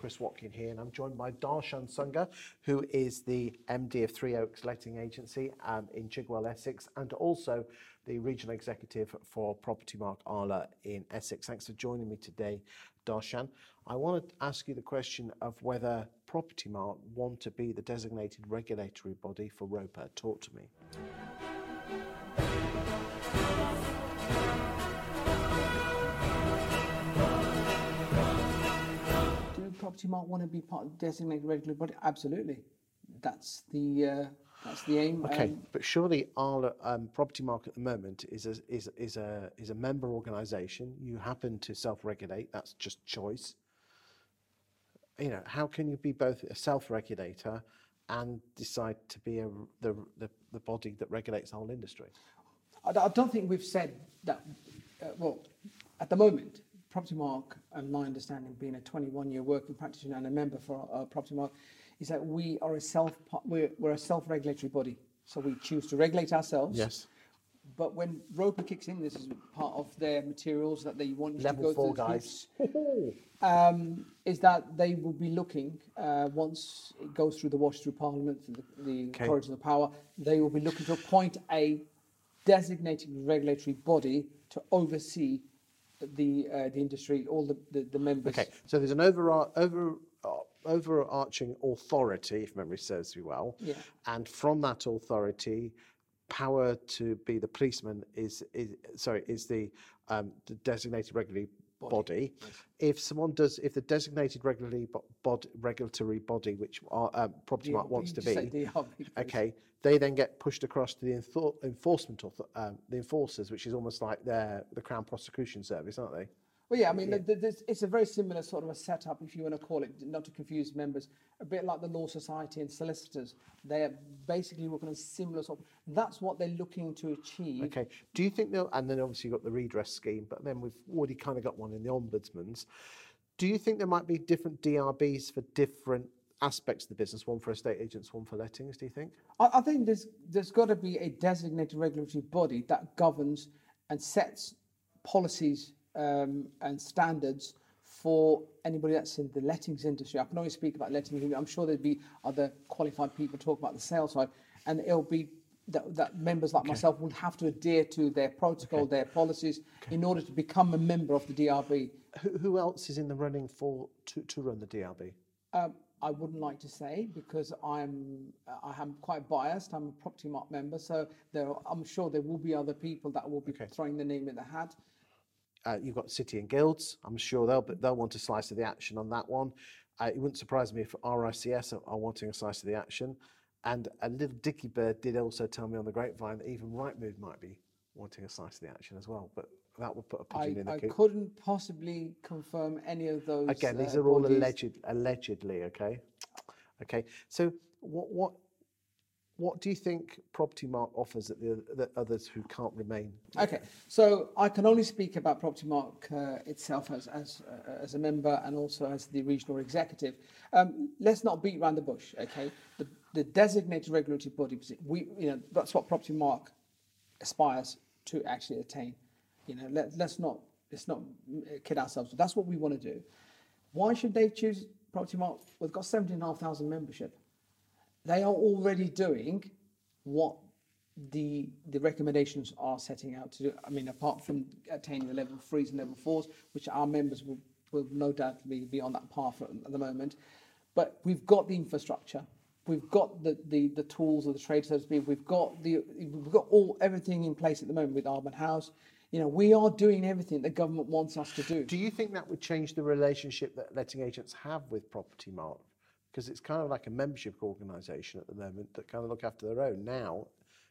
Chris Watkin here, and I'm joined by Darshan Sunga, who is the MD of Three Oaks Letting Agency um, in Chigwell, Essex, and also the Regional Executive for Property Mark Arla in Essex. Thanks for joining me today, Darshan. I want to ask you the question of whether Property Mark want to be the designated regulatory body for ROPA. Talk to me. Property Mark want to be part of the designated regulatory body? Absolutely. That's the uh, that's the aim. Okay, Um, but surely our um, Property Mark at the moment is a, is, is a, is a member organisation. You happen to self-regulate. That's just choice. You know, how can you be both a self-regulator and decide to be a, the, the, the body that regulates the whole industry? I, I don't think we've said that. Uh, well, at the moment, Property Mark, and my understanding, being a 21-year working practitioner and a member for uh, Property Mark, is that we are a self we're, we're a self-regulatory body. So we choose to regulate ourselves. Yes. But when ROPA kicks in, this is part of their materials that they want you Level to go four through. guys. um, is that they will be looking uh, once it goes through the wash through Parliament, the, the Okay. corridors of power. They will be looking to appoint a designated regulatory body to oversee the uh, the industry, all the, the, the members. Okay, so there's an over, over, uh, overarching authority, if memory serves me well. Yeah. And from that authority, power to be the policeman is, is sorry, is the, um, the designated regulatory body. If someone does, if the designated bod, regulatory body, which our um, Property DRB, wants to be, okay, they then get pushed across to the enfor- enforcement, um, the enforcers, which is almost like their the Crown Prosecution Service, aren't they? Well, yeah, I mean, th- th- there's- it's a very similar sort of a setup, if you want to call it, not to confuse members, a bit like the Law Society and solicitors. They're basically working on similar sort of, that's what they're looking to achieve. Okay. Do you think they'll, and then obviously you've got the redress scheme, but then we've already kind of got one in the ombudsman's. Do you think there might be different DRBs for different aspects of the business, one for estate agents, one for lettings, do you think? I, I think there's there's got to be a designated regulatory body that governs and sets policies um, and standards for anybody that's in the lettings industry. I can only speak about lettings. I'm sure there'd be other qualified people talk about the sales side, and it'll be that, that members like myself will have to adhere to their protocol, their policies, in order to become a member of the DRB. Who, who else is in the running for to, to run the DRB? Um, I wouldn't like to say because I'm I am quite biased. I'm a property mark member, so there I'm sure there will be other people that will be throwing the name in the hat. Uh, you've got City and Guilds. I'm sure they'll they'll want a slice of the action on that one. Uh, it wouldn't surprise me if RICS are, are wanting a slice of the action. And a little dicky bird did also tell me on the grapevine that even Rightmove might be wanting a slice of the action as well. But that would put a pigeon in the I coop. couldn't possibly confirm any of those. Again, these uh, are all alleged, allegedly. Okay, okay. So what what what do you think Property Mark offers that the others who can't remain? Okay, so I can only speak about Property Mark uh, itself as as, uh, as a member and also as the regional executive. Um, let's not beat around the bush. Okay, the, the designated regulatory body, we you know that's what Property Mark aspires to actually attain. You know, let, let's not let's not kid ourselves. That's what we want to do. Why should they choose Property Mark? We've got seventeen and a half thousand membership they are already doing what the the recommendations are setting out to do. I mean, apart from attaining the level threes and level fours, which our members will, will no doubt be, be on that path at, at the moment. But we've got the infrastructure, we've got the, the, the tools of the trade, so to speak. We've got the we've got all everything in place at the moment with Arbon House. You know, we are doing everything the government wants us to do. Do you think that would change the relationship that letting agents have with Property Mark? Because it's kind of like a membership organisation at the moment that kind of look after their own. Now,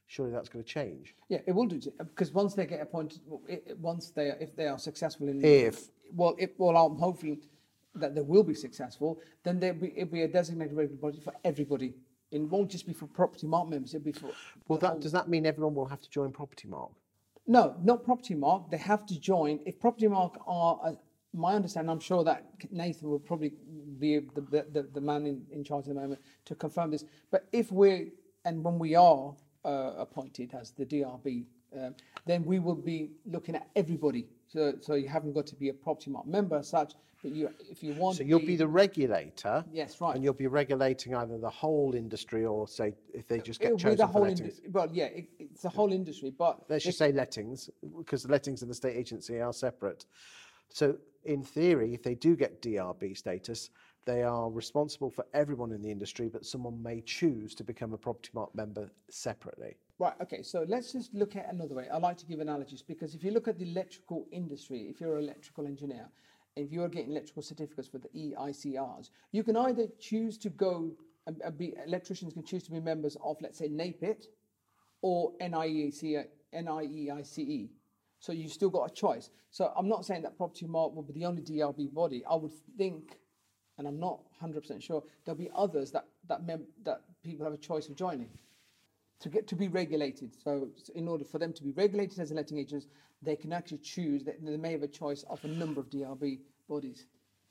surely that's going to change. Yeah, it will do because once they get appointed, well, it, it- once they if they are successful in If. well, if well, I'm hopeful that they will be successful. Then there'll be it'll be a designated regulatory body for everybody. It won't just be for property mark members. It'll be for Well, that whole- does that mean everyone will have to join Property Mark? no, not property mark. They have to join. If property mark are, my understanding, I'm sure that Nathan will probably be the, the, the, the man in, in charge at the moment to confirm this. But if we're, and when we are uh, appointed as the DRB, um, then we will be looking at everybody So, so you haven't got to be a property mark member as such, but you, if you want. So you'll be the regulator. Yes, right. And you'll be regulating either the whole industry or say if they just get It'll be chosen the for whole industry. Well, yeah, it, it's the whole industry, but Let's just say lettings, because the lettings and the state agency are separate. So in theory, if they do get DRB status, they are responsible for everyone in the industry, but someone may choose to become a property mark member separately. Right, okay, so let's just look at another way. I like to give analogies because if you look at the electrical industry, if you're an electrical engineer, if you're getting electrical certificates for the EICRs, you can either choose to go and be, electricians can choose to be members of, let's say, NAPIT or E NIEIC, NIEICE. So you've still got a choice. So I'm not saying that Property Mark will be the only DRB body. I would think, and I'm not 100% sure, there'll be others that, that, mem- that people have a choice of joining to get to be regulated. So in order for them to be regulated as letting agents, they can actually choose that they may have a choice of a number of DRB bodies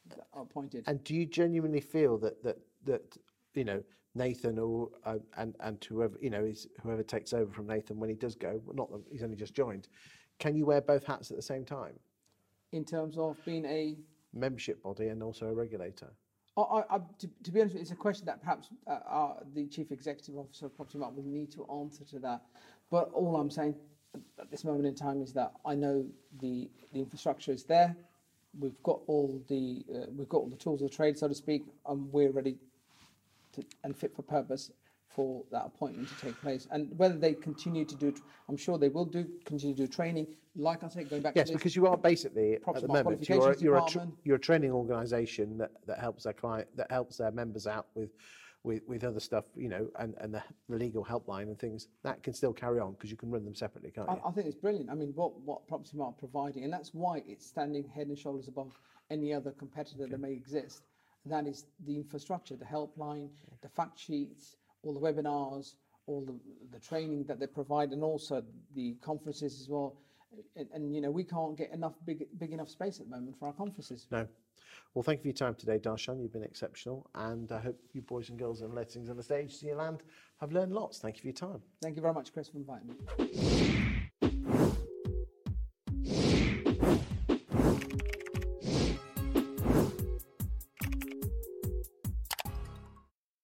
that are appointed. And do you genuinely feel that that that you know Nathan or uh, and and whoever you know is whoever takes over from Nathan when he does go, well, not he's only just joined, can you wear both hats at the same time, in terms of being a membership body and also a regulator? I, I, to, to be honest, it's a question that perhaps uh, our, the chief executive officer of Property Mark will need to answer to that. But all I'm saying at- at this moment in time is that I know the, the infrastructure is there. We've got all the uh, we've got all the tools of the trade, so to speak, and we're ready to, and fit for purpose for that appointment to take place. And whether they continue to do, I'm sure they will do continue to do training. Like I said, going back Yes, to this, because you are basically at the moment you're a, you're a tr- Department. you're a training organisation that, that helps their client that helps their members out with with, with other stuff, you know, and, and the, the legal helpline and things that can still carry on because you can run them separately, can't I, you? I think it's brilliant. I mean, what, what Property are providing, and that's why it's standing head and shoulders above any other competitor that may exist. And that is the infrastructure, the helpline, the fact sheets, all the webinars, all the, the training that they provide, and also the conferences as well. And, and you know, we can't get enough big, big enough space at the moment for our conferences. No. Well, thank you for your time today, Darshan. You've been exceptional, and I hope you boys and girls in lettings and the stage, see land, have learned lots. Thank you for your time. Thank you very much, Chris, for inviting me.